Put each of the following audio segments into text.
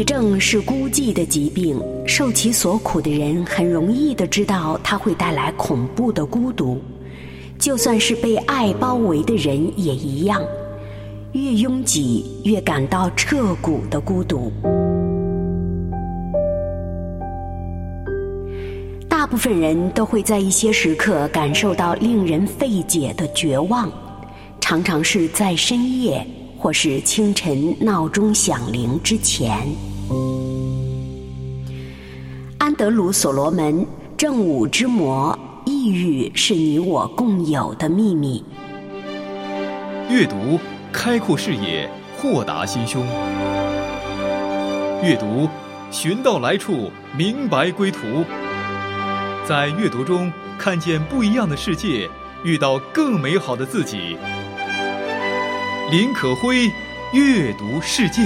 郁症是孤寂的疾病，受其所苦的人很容易的知道它会带来恐怖的孤独，就算是被爱包围的人也一样，越拥挤越感到彻骨的孤独。大部分人都会在一些时刻感受到令人费解的绝望，常常是在深夜。或是清晨闹钟响铃之前，德鲁·所罗门《正午之魔》，抑郁是你我共有的秘密。阅读开阔视野，豁达心胸。阅读寻到来处，明白归途。在阅读中看见不一样的世界，遇到更美好的自己。林可辉，阅读世界。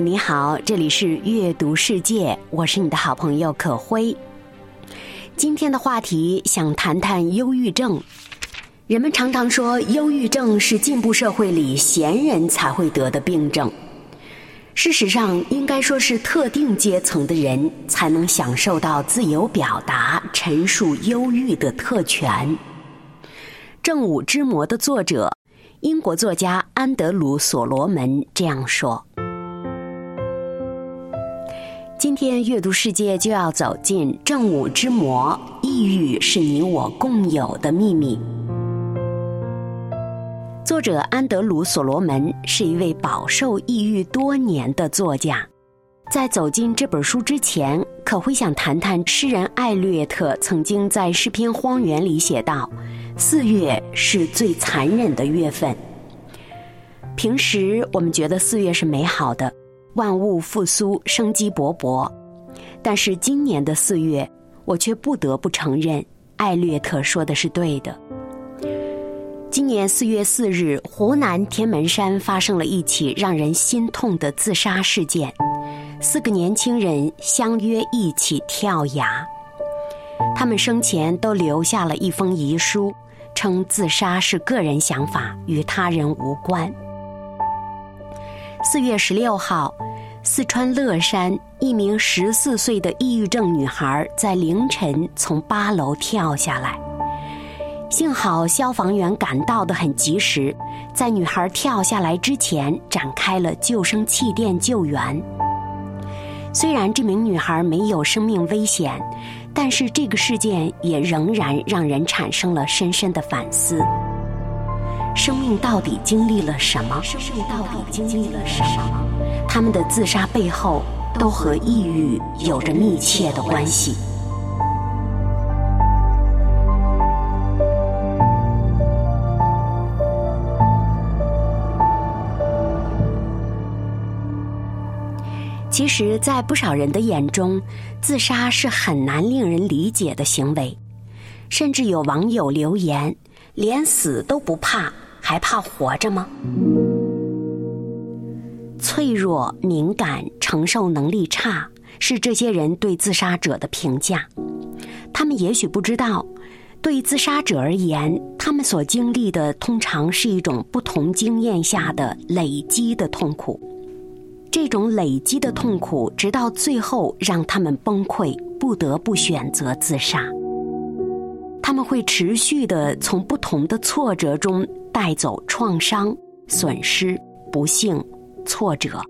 你好，这里是阅读世界，我是你的好朋友可辉。今天的话题想谈谈忧郁症。人们常常说，忧郁症是进步社会里闲人才会得的病症。事实上，应该说是特定阶层的人才能享受到自由表达、陈述忧郁的特权。《正午之魔》的作者，英国作家安德鲁·所罗门这样说：“今天阅读世界就要走进《正午之魔》，抑郁是你我共有的秘密。”作者安德鲁·所罗门是一位饱受抑郁多年的作家。在走进这本书之前，可会想谈谈诗人艾略特曾经在诗篇《荒原》里写道：“四月是最残忍的月份。”平时我们觉得四月是美好的，万物复苏，生机勃勃。但是今年的四月，我却不得不承认，艾略特说的是对的。今年四月四日，湖南天门山发生了一起让人心痛的自杀事件。四个年轻人相约一起跳崖，他们生前都留下了一封遗书，称自杀是个人想法，与他人无关。四月十六号，四川乐山一名十四岁的抑郁症女孩在凌晨从八楼跳下来。幸好消防员赶到的很及时，在女孩跳下来之前展开了救生气垫救援。虽然这名女孩没有生命危险，但是这个事件也仍然让人产生了深深的反思：生命到底经历了什么？生命到底经历了什么？他们的自杀背后都和抑郁有着密切的关系。其实，在不少人的眼中，自杀是很难令人理解的行为，甚至有网友留言：“连死都不怕，还怕活着吗？”脆弱、敏感、承受能力差，是这些人对自杀者的评价。他们也许不知道，对自杀者而言，他们所经历的通常是一种不同经验下的累积的痛苦。这种累积的痛苦，直到最后让他们崩溃，不得不选择自杀。他们会持续的从不同的挫折中带走创伤、损失、不幸、挫折，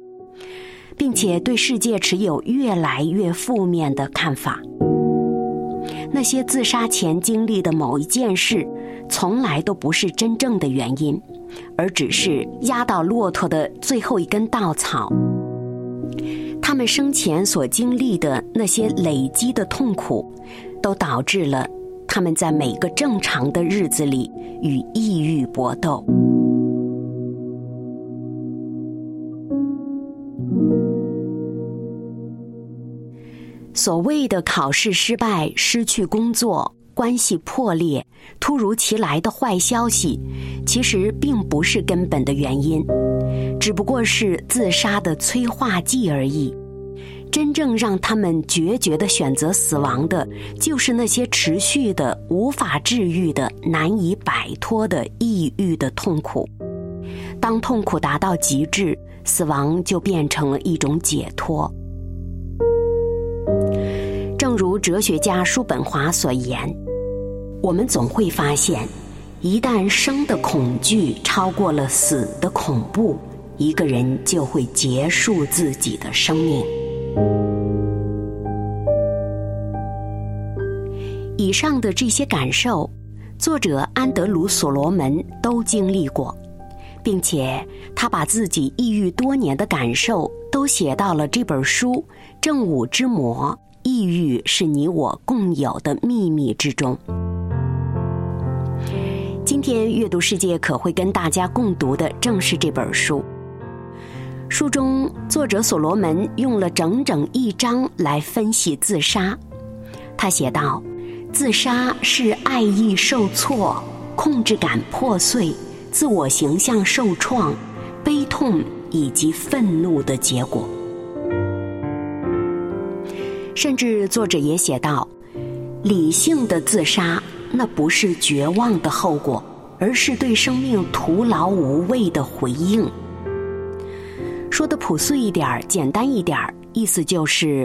并且对世界持有越来越负面的看法。那些自杀前经历的某一件事，从来都不是真正的原因，而只是压倒骆驼的最后一根稻草。他们生前所经历的那些累积的痛苦，都导致了他们在每个正常的日子里与抑郁搏斗。所谓的考试失败、失去工作、关系破裂、突如其来的坏消息，其实并不是根本的原因。只不过是自杀的催化剂而已。真正让他们决绝的选择死亡的，就是那些持续的、无法治愈的、难以摆脱的抑郁的痛苦。当痛苦达到极致，死亡就变成了一种解脱。正如哲学家叔本华所言：“我们总会发现，一旦生的恐惧超过了死的恐怖，一个人就会结束自己的生命。”以上的这些感受，作者安德鲁·所罗门都经历过，并且他把自己抑郁多年的感受都写到了这本书《正午之魔：抑郁是你我共有的秘密》之中。今天阅读世界可会跟大家共读的正是这本书。书中，作者所罗门用了整整一章来分析自杀。他写道：“自杀是爱意受挫、控制感破碎、自我形象受创、悲痛以及愤怒的结果。”甚至作者也写道：“理性的自杀，那不是绝望的后果，而是对生命徒劳无谓的回应。”说的朴素一点儿，简单一点儿，意思就是，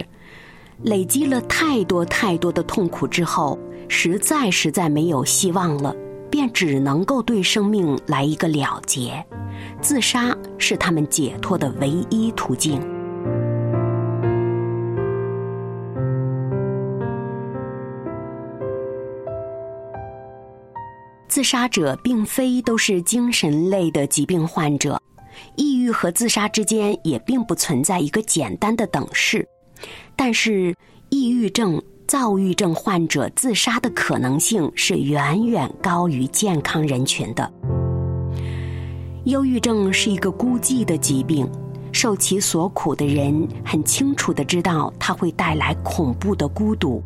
累积了太多太多的痛苦之后，实在实在没有希望了，便只能够对生命来一个了结，自杀是他们解脱的唯一途径。自杀者并非都是精神类的疾病患者。抑郁和自杀之间也并不存在一个简单的等式，但是抑郁症、躁郁症患者自杀的可能性是远远高于健康人群的。忧郁症是一个孤寂的疾病，受其所苦的人很清楚的知道它会带来恐怖的孤独，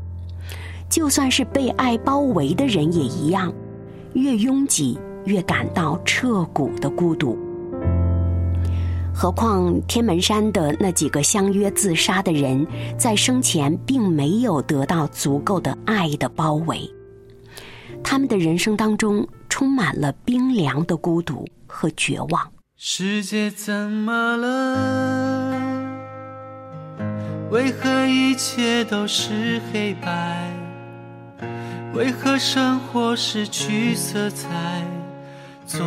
就算是被爱包围的人也一样，越拥挤越感到彻骨的孤独。何况天门山的那几个相约自杀的人，在生前并没有得到足够的爱的包围，他们的人生当中充满了冰凉的孤独和绝望。世界怎么了？为何一切都是黑白？为何生活失去色彩，总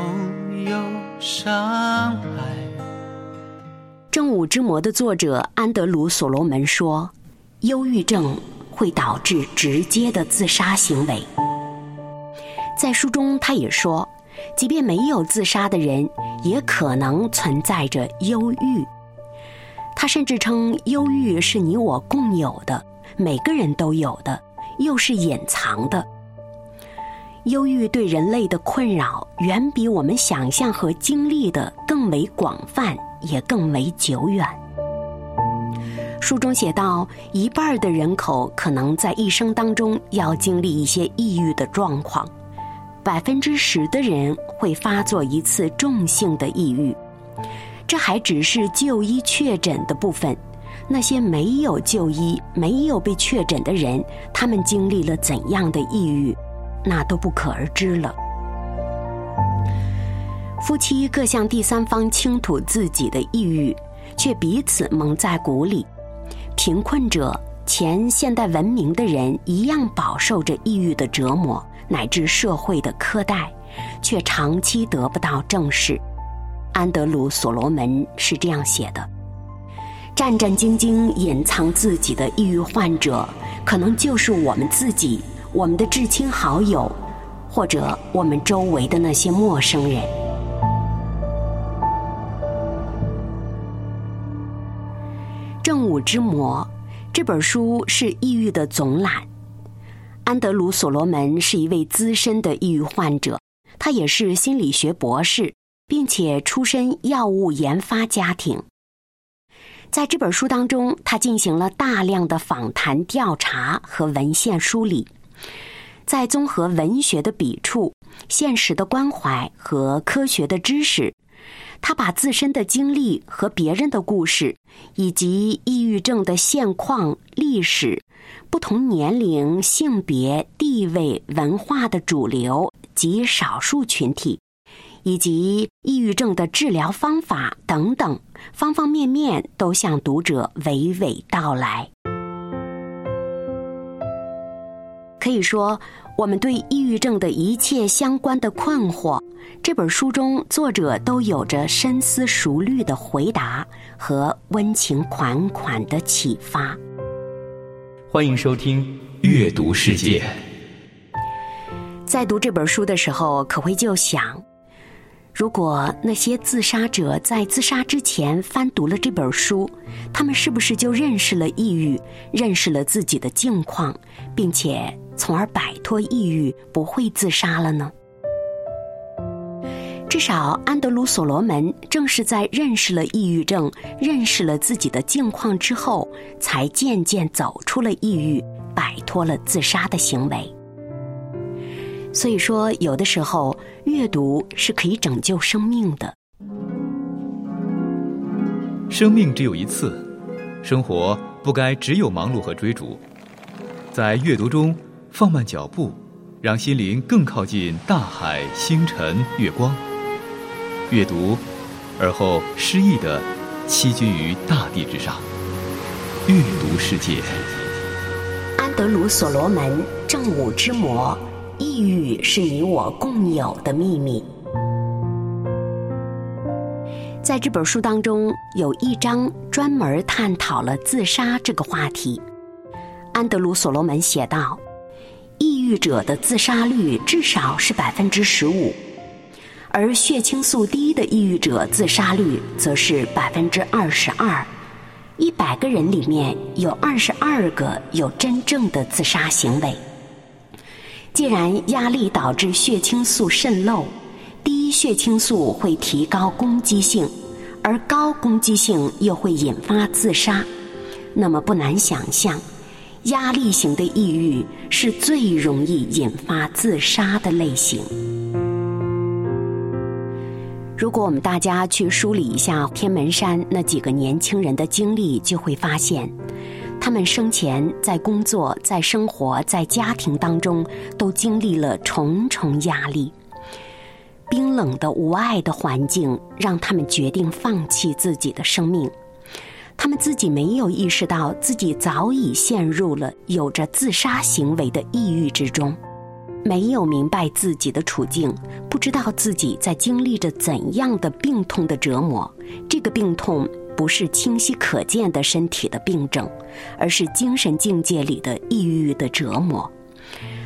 有伤害？《正午之魔》的作者安德鲁·所罗门说：“忧郁症会导致直接的自杀行为。”在书中，他也说，即便没有自杀的人，也可能存在着忧郁。他甚至称，忧郁是你我共有的，每个人都有的，又是隐藏的。忧郁对人类的困扰，远比我们想象和经历的更为广泛。也更为久远。书中写道，一半的人口可能在一生当中要经历一些抑郁的状况，百分之十的人会发作一次重性的抑郁。这还只是就医确诊的部分，那些没有就医、没有被确诊的人，他们经历了怎样的抑郁，那都不可而知了。夫妻各向第三方倾吐自己的抑郁，却彼此蒙在鼓里。贫困者、前现代文明的人一样饱受着抑郁的折磨，乃至社会的苛待，却长期得不到正视。安德鲁·所罗门是这样写的：战战兢兢隐藏自己的抑郁患者，可能就是我们自己、我们的至亲好友，或者我们周围的那些陌生人。正午之魔这本书是抑郁的总览。安德鲁·所罗门是一位资深的抑郁患者，他也是心理学博士，并且出身药物研发家庭。在这本书当中，他进行了大量的访谈调查和文献梳理，在综合文学的笔触、现实的关怀和科学的知识。他把自身的经历和别人的故事，以及抑郁症的现况、历史、不同年龄、性别、地位、文化的主流及少数群体，以及抑郁症的治疗方法等等方方面面，都向读者娓娓道来。可以说，我们对抑郁症的一切相关的困惑，这本书中作者都有着深思熟虑的回答和温情款款的启发。欢迎收听《阅读世界》。在读这本书的时候，可会就想，如果那些自杀者在自杀之前翻读了这本书，他们是不是就认识了抑郁，认识了自己的境况，并且？从而摆脱抑郁，不会自杀了呢？至少安德鲁·所罗门正是在认识了抑郁症、认识了自己的境况之后，才渐渐走出了抑郁，摆脱了自杀的行为。所以说，有的时候阅读是可以拯救生命的。生命只有一次，生活不该只有忙碌和追逐，在阅读中。放慢脚步，让心灵更靠近大海、星辰、月光。阅读，而后诗意的栖居于大地之上。阅读世界。安德鲁·所罗门，正午之魔。抑郁是你我共有的秘密。在这本书当中，有一章专门探讨了自杀这个话题。安德鲁·所罗门写道。抑郁者的自杀率至少是百分之十五，而血清素低的抑郁者自杀率则是百分之二十二。一百个人里面有二十二个有真正的自杀行为。既然压力导致血清素渗漏，低血清素会提高攻击性，而高攻击性又会引发自杀，那么不难想象。压力型的抑郁是最容易引发自杀的类型。如果我们大家去梳理一下天门山那几个年轻人的经历，就会发现，他们生前在工作、在生活、在家庭当中都经历了重重压力。冰冷的、无爱的环境让他们决定放弃自己的生命。他们自己没有意识到，自己早已陷入了有着自杀行为的抑郁之中，没有明白自己的处境，不知道自己在经历着怎样的病痛的折磨。这个病痛不是清晰可见的身体的病症，而是精神境界里的抑郁的折磨。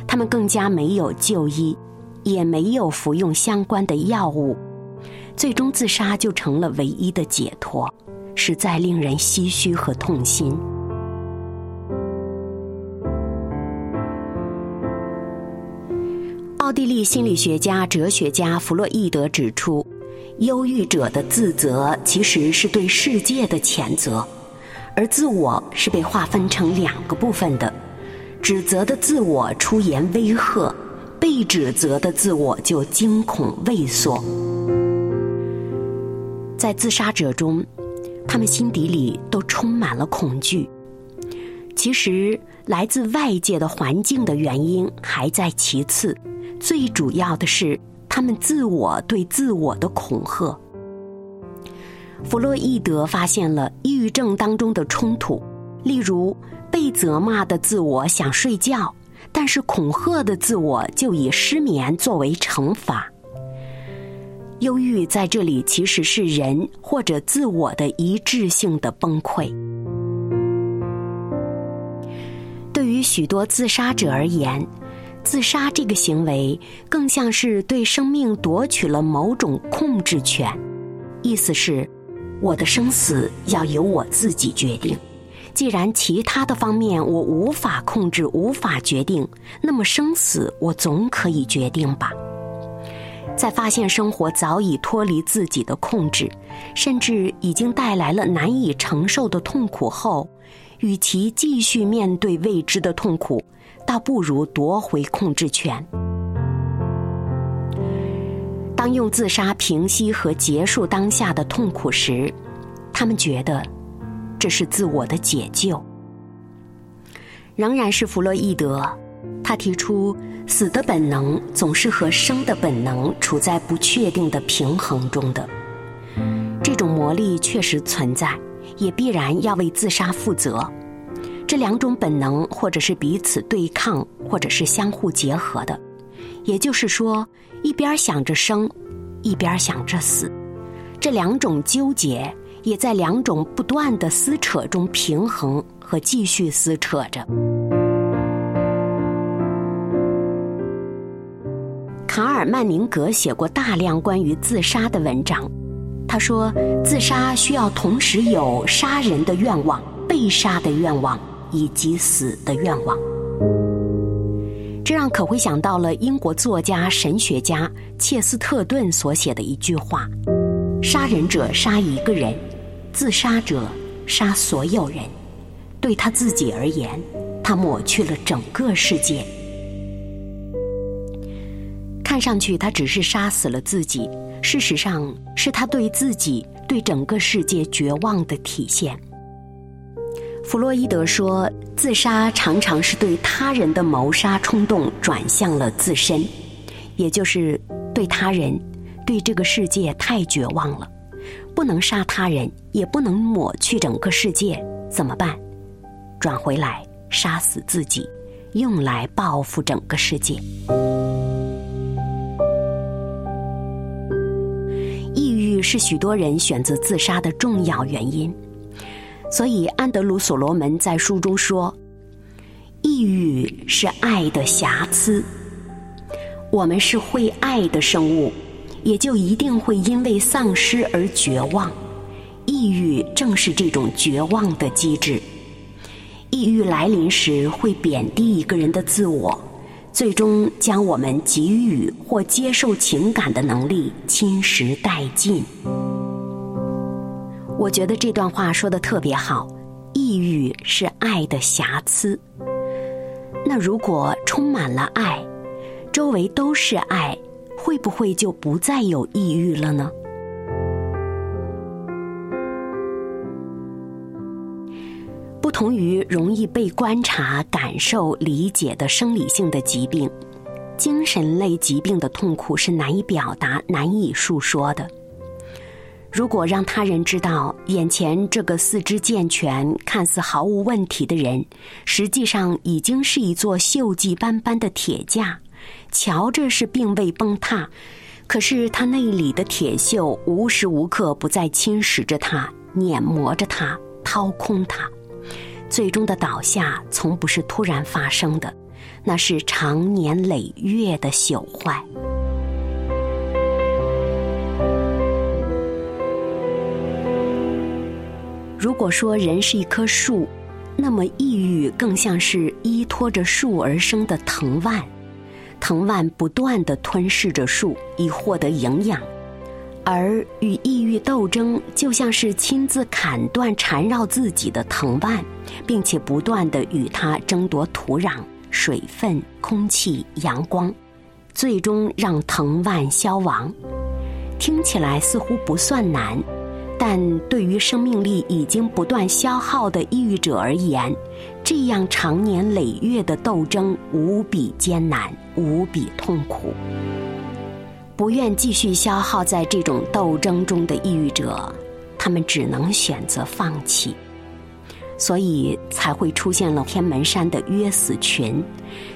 他们更加没有就医，也没有服用相关的药物，最终自杀就成了唯一的解脱。实在令人唏嘘和痛心。奥地利心理学家、哲学家弗洛伊德指出，忧郁者的自责其实是对世界的谴责，而自我是被划分成两个部分的：指责的自我出言威吓，被指责的自我就惊恐畏缩。在自杀者中。他们心底里都充满了恐惧。其实，来自外界的环境的原因还在其次，最主要的是他们自我对自我的恐吓。弗洛伊德发现了抑郁症当中的冲突，例如被责骂的自我想睡觉，但是恐吓的自我就以失眠作为惩罚。忧郁在这里其实是人或者自我的一致性的崩溃。对于许多自杀者而言，自杀这个行为更像是对生命夺取了某种控制权，意思是，我的生死要由我自己决定。既然其他的方面我无法控制、无法决定，那么生死我总可以决定吧。在发现生活早已脱离自己的控制，甚至已经带来了难以承受的痛苦后，与其继续面对未知的痛苦，倒不如夺回控制权。当用自杀平息和结束当下的痛苦时，他们觉得这是自我的解救。仍然是弗洛伊德，他提出死的本能总是和生的本能处在不确定的平衡中的。这种魔力确实存在，也必然要为自杀负责。这两种本能，或者是彼此对抗，或者是相互结合的。也就是说，一边想着生，一边想着死，这两种纠结也在两种不断的撕扯中平衡和继续撕扯着。卡尔曼宁格写过大量关于自杀的文章，他说，自杀需要同时有杀人的愿望、被杀的愿望以及死的愿望。这让可会想到了英国作家、神学家切斯特顿所写的一句话：“杀人者杀一个人，自杀者杀所有人。对他自己而言，他抹去了整个世界。看上去他只是杀死了自己，事实上是他对自己、对整个世界绝望的体现。”弗洛伊德说：“自杀常常是对他人的谋杀冲动转向了自身，也就是对他人、对这个世界太绝望了，不能杀他人，也不能抹去整个世界，怎么办？转回来杀死自己，用来报复整个世界。是许多人选择自杀的重要原因。”所以，安德鲁·所罗门在书中说：“抑郁是爱的瑕疵。我们是会爱的生物，也就一定会因为丧失而绝望。抑郁正是这种绝望的机制。抑郁来临时，会贬低一个人的自我，最终将我们给予或接受情感的能力侵蚀殆尽。”我觉得这段话说的特别好，抑郁是爱的瑕疵。那如果充满了爱，周围都是爱，会不会就不再有抑郁了呢？同于容易被观察、感受、理解的生理性的疾病，精神类疾病的痛苦是难以表达、难以述说的。如果让他人知道，眼前这个四肢健全、看似毫无问题的人，实际上已经是一座锈迹斑斑的铁架，瞧着是并未崩塌，可是他内里的铁锈无时无刻不在侵蚀着他、碾磨着他、掏空他，最终的倒下从不是突然发生的，那是长年累月的朽坏。如果说人是一棵树，那么抑郁更像是依托着树而生的藤蔓，藤蔓不断的吞噬着树以获得营养，而与抑郁斗争就像是亲自砍断缠绕自己的藤蔓，并且不断的与它争夺土壤、水分、空气、阳光，最终让藤蔓消亡。听起来似乎不算难。但对于生命力已经不断消耗的抑郁者而言，这样长年累月的斗争无比艰难，无比痛苦。不愿继续消耗在这种斗争中的抑郁者，他们只能选择放弃，所以才会出现了天门山的约死群，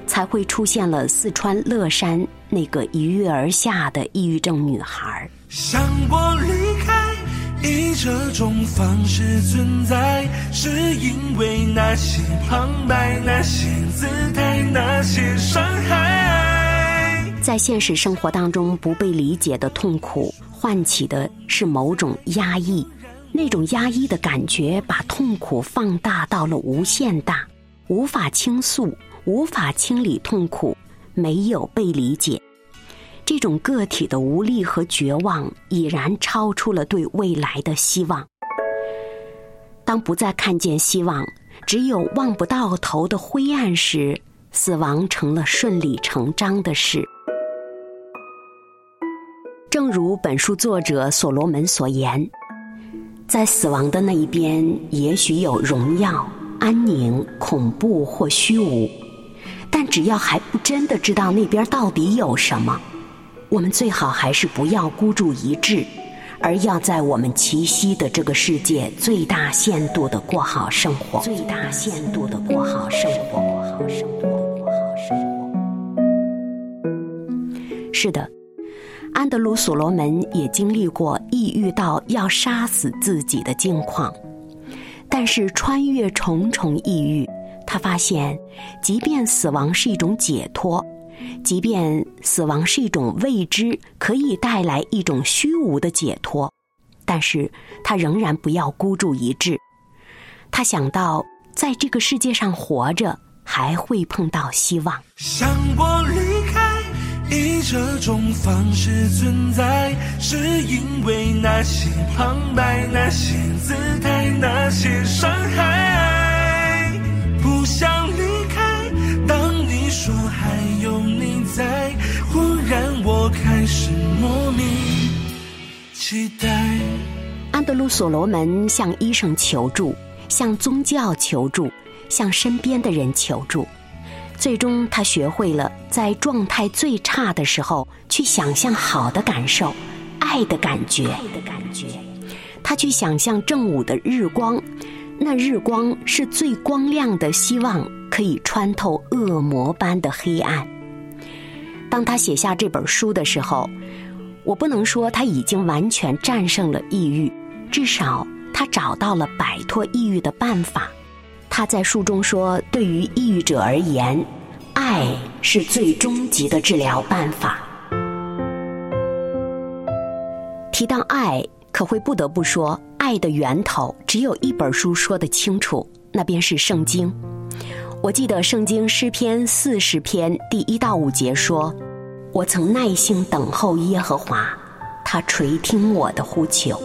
才会出现了四川乐山那个一跃而下的抑郁症女孩。想过离开。以这种方式存在，是因为那些旁白、那些姿态、那些伤害。在现实生活当中，不被理解的痛苦，唤起的是某种压抑。那种压抑的感觉，把痛苦放大到了无限大，无法倾诉，无法清理痛苦，没有被理解。这种个体的无力和绝望已然超出了对未来的希望。当不再看见希望，只有望不到头的灰暗时，死亡成了顺理成章的事。正如本书作者所罗门所言，在死亡的那一边，也许有荣耀、安宁、恐怖或虚无，但只要还不真的知道那边到底有什么，我们最好还是不要孤注一掷，而要在我们栖息的这个世界最大限度的过好生活，最大限度的过好生活，过好生活，过好生活。是的。安德鲁·所罗门也经历过抑郁到要杀死自己的境况，但是穿越重重抑郁，他发现，即便死亡是一种解脱，即便死亡是一种未知，可以带来一种虚无的解脱，但是他仍然不要孤注一掷。他想到，在这个世界上活着，还会碰到希望。想我。以这种方式存在，是因为那些旁白、那些姿态、那些伤害。不想离开，当你说还有你在，忽然我开始莫名期待。安德鲁·所罗门向医生求助，向宗教求助，向身边的人求助。最终，他学会了在状态最差的时候去想象好的感受，爱的感觉。他去想象正午的日光，那日光是最光亮的，希望可以穿透恶魔般的黑暗。当他写下这本书的时候，我不能说他已经完全战胜了抑郁，至少他找到了摆脱抑郁的办法。他在书中说：“对于抑郁者而言，爱是最终极的治疗办法。”提到爱，可会不得不说，爱的源头只有一本书说得清楚，那便是圣经。我记得圣经诗篇四十篇第一到五节说：“我曾耐心等候耶和华，他垂听我的呼求。”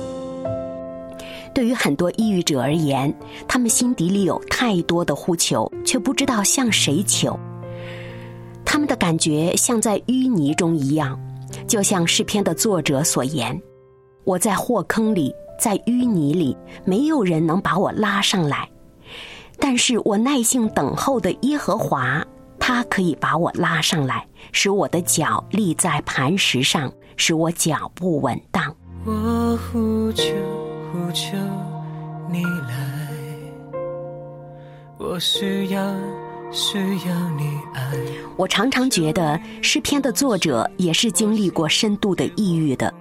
对于很多抑郁者而言，他们心底里有太多的呼求，却不知道向谁求。他们的感觉像在淤泥中一样，就像诗篇的作者所言：“我在祸坑里，在淤泥里，没有人能把我拉上来。但是我耐心等候的耶和华，他可以把我拉上来，使我的脚立在磐石上，使我脚步稳当。”我呼求。不求你来，我需要需要你爱。我常常觉得诗篇的作者也是经历过深度的抑郁的，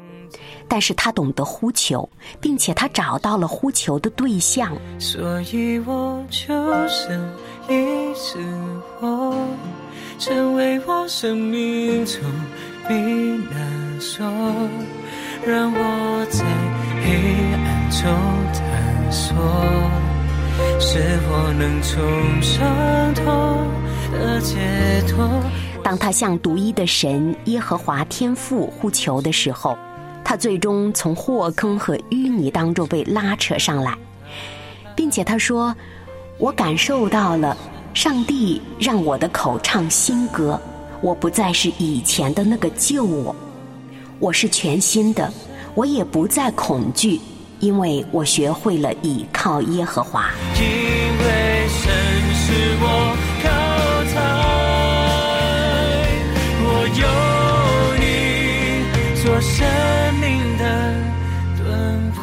但是他懂得呼求，并且他找到了呼求的对象。所以我求神医治我，成为我生命中避难所，让我在黑暗。中探索，是否能从伤痛的解脱。当他向独一的神耶和华天父呼求的时候，他最终从祸坑和淤泥当中被拉扯上来，并且他说：“我感受到了上帝让我的口唱新歌，我不再是以前的那个旧我，我是全新的，我也不再恐惧。”因为我学会了倚靠耶和华。因为神是我靠台，我有你做生命的盾牌。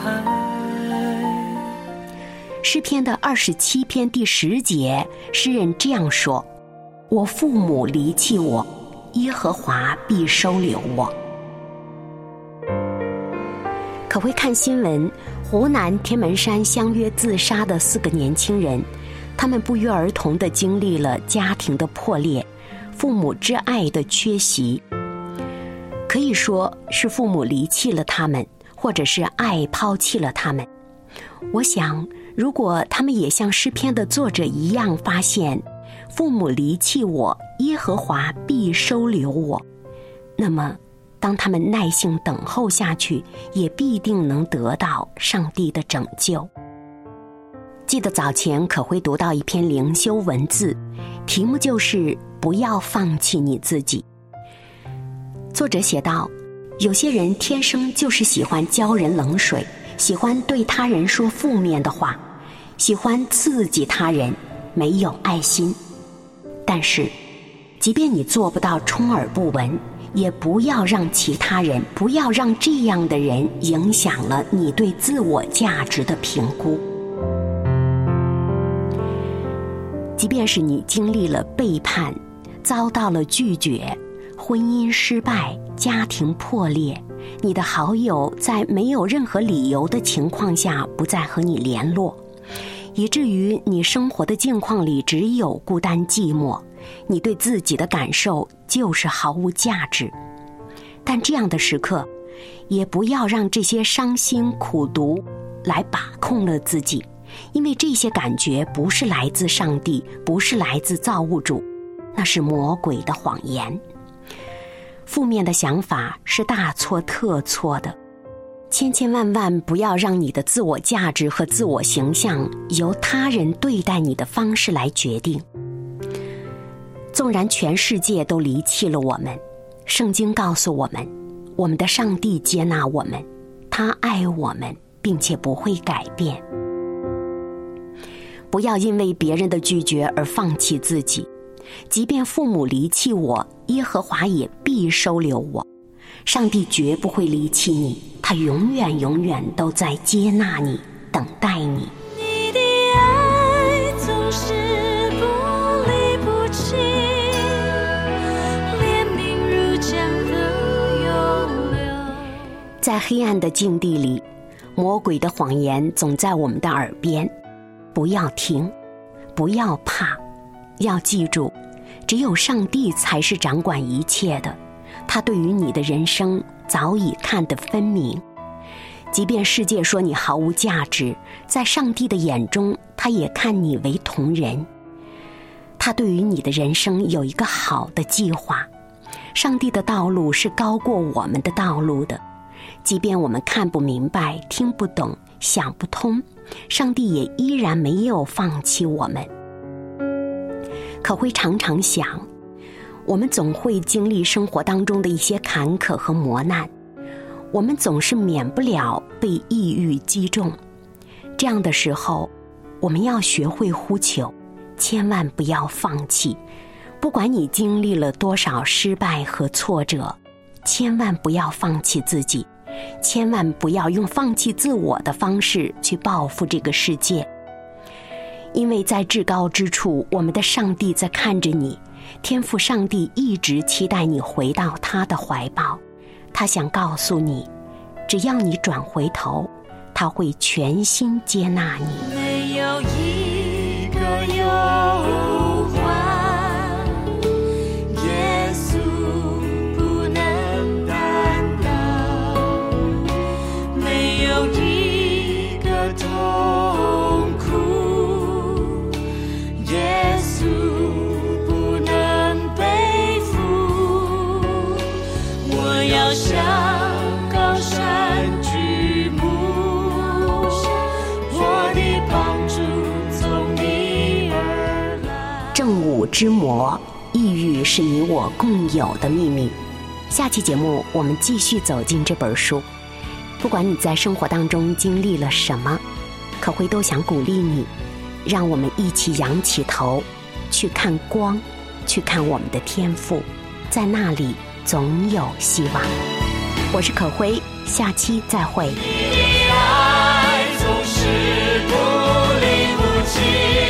诗篇的二十七篇第十节，诗人这样说：“我父母离弃我，耶和华必收留我。”可会看新闻，湖南天门山相约自杀的四个年轻人，他们不约而同的经历了家庭的破裂，父母之爱的缺席，可以说是父母离弃了他们，或者是爱抛弃了他们。我想，如果他们也像诗篇的作者一样，发现父母离弃我，耶和华必收留我，那么。当他们耐性等候下去，也必定能得到上帝的拯救。记得早前可会读到一篇灵修文字，题目就是“不要放弃你自己”。作者写道：“有些人天生就是喜欢浇人冷水，喜欢对他人说负面的话，喜欢刺激他人，没有爱心。但是，即便你做不到充耳不闻，也不要让其他人，不要让这样的人影响了你对自我价值的评估。即便是你经历了背叛，遭到了拒绝。婚姻失败，家庭破裂，你的好友在没有任何理由的情况下不再和你联络，以至于你生活的境况里只有孤单寂寞，你对自己的感受就是毫无价值。但这样的时刻，也不要让这些伤心苦毒来把控了自己，因为这些感觉不是来自上帝，不是来自造物主，那是魔鬼的谎言。负面的想法是大错特错的，千千万万不要让你的自我价值和自我形象由他人对待你的方式来决定。纵然全世界都离弃了我们，圣经告诉我们，我们的上帝接纳我们，他爱我们，并且不会改变。不要因为别人的拒绝而放弃自己。即便父母离弃我，耶和华也必收留我。上帝绝不会离弃你，他永远永远都在接纳你，等待你。在黑暗的境地里，魔鬼的谎言总在我们的耳边，不要听，不要怕。要记住，只有上帝才是掌管一切的，他对于你的人生早已看得分明。即便世界说你毫无价值，在上帝的眼中，他也看你为同人。他对于你的人生有一个好的计划。上帝的道路是高过我们的道路的，即便我们看不明白、听不懂、想不通，上帝也依然没有放弃我们。可会常常想，我们总会经历生活当中的一些坎坷和磨难，我们总是免不了被抑郁击中。这样的时候，我们要学会呼求，千万不要放弃。不管你经历了多少失败和挫折，千万不要放弃自己，千万不要用放弃自我的方式去报复这个世界。因为在至高之处，我们的上帝在看着你，天赋上帝一直期待你回到他的怀抱，他想告诉你，只要你转回头，他会全心接纳你。没有一个忧之魔，抑郁是你我共有的秘密。下期节目我们继续走进这本书。不管你在生活当中经历了什么，可辉都想鼓励你，让我们一起仰起头，去看光，去看我们的天赋，在那里总有希望。我是可辉，下期再会。你的爱总是不离不弃。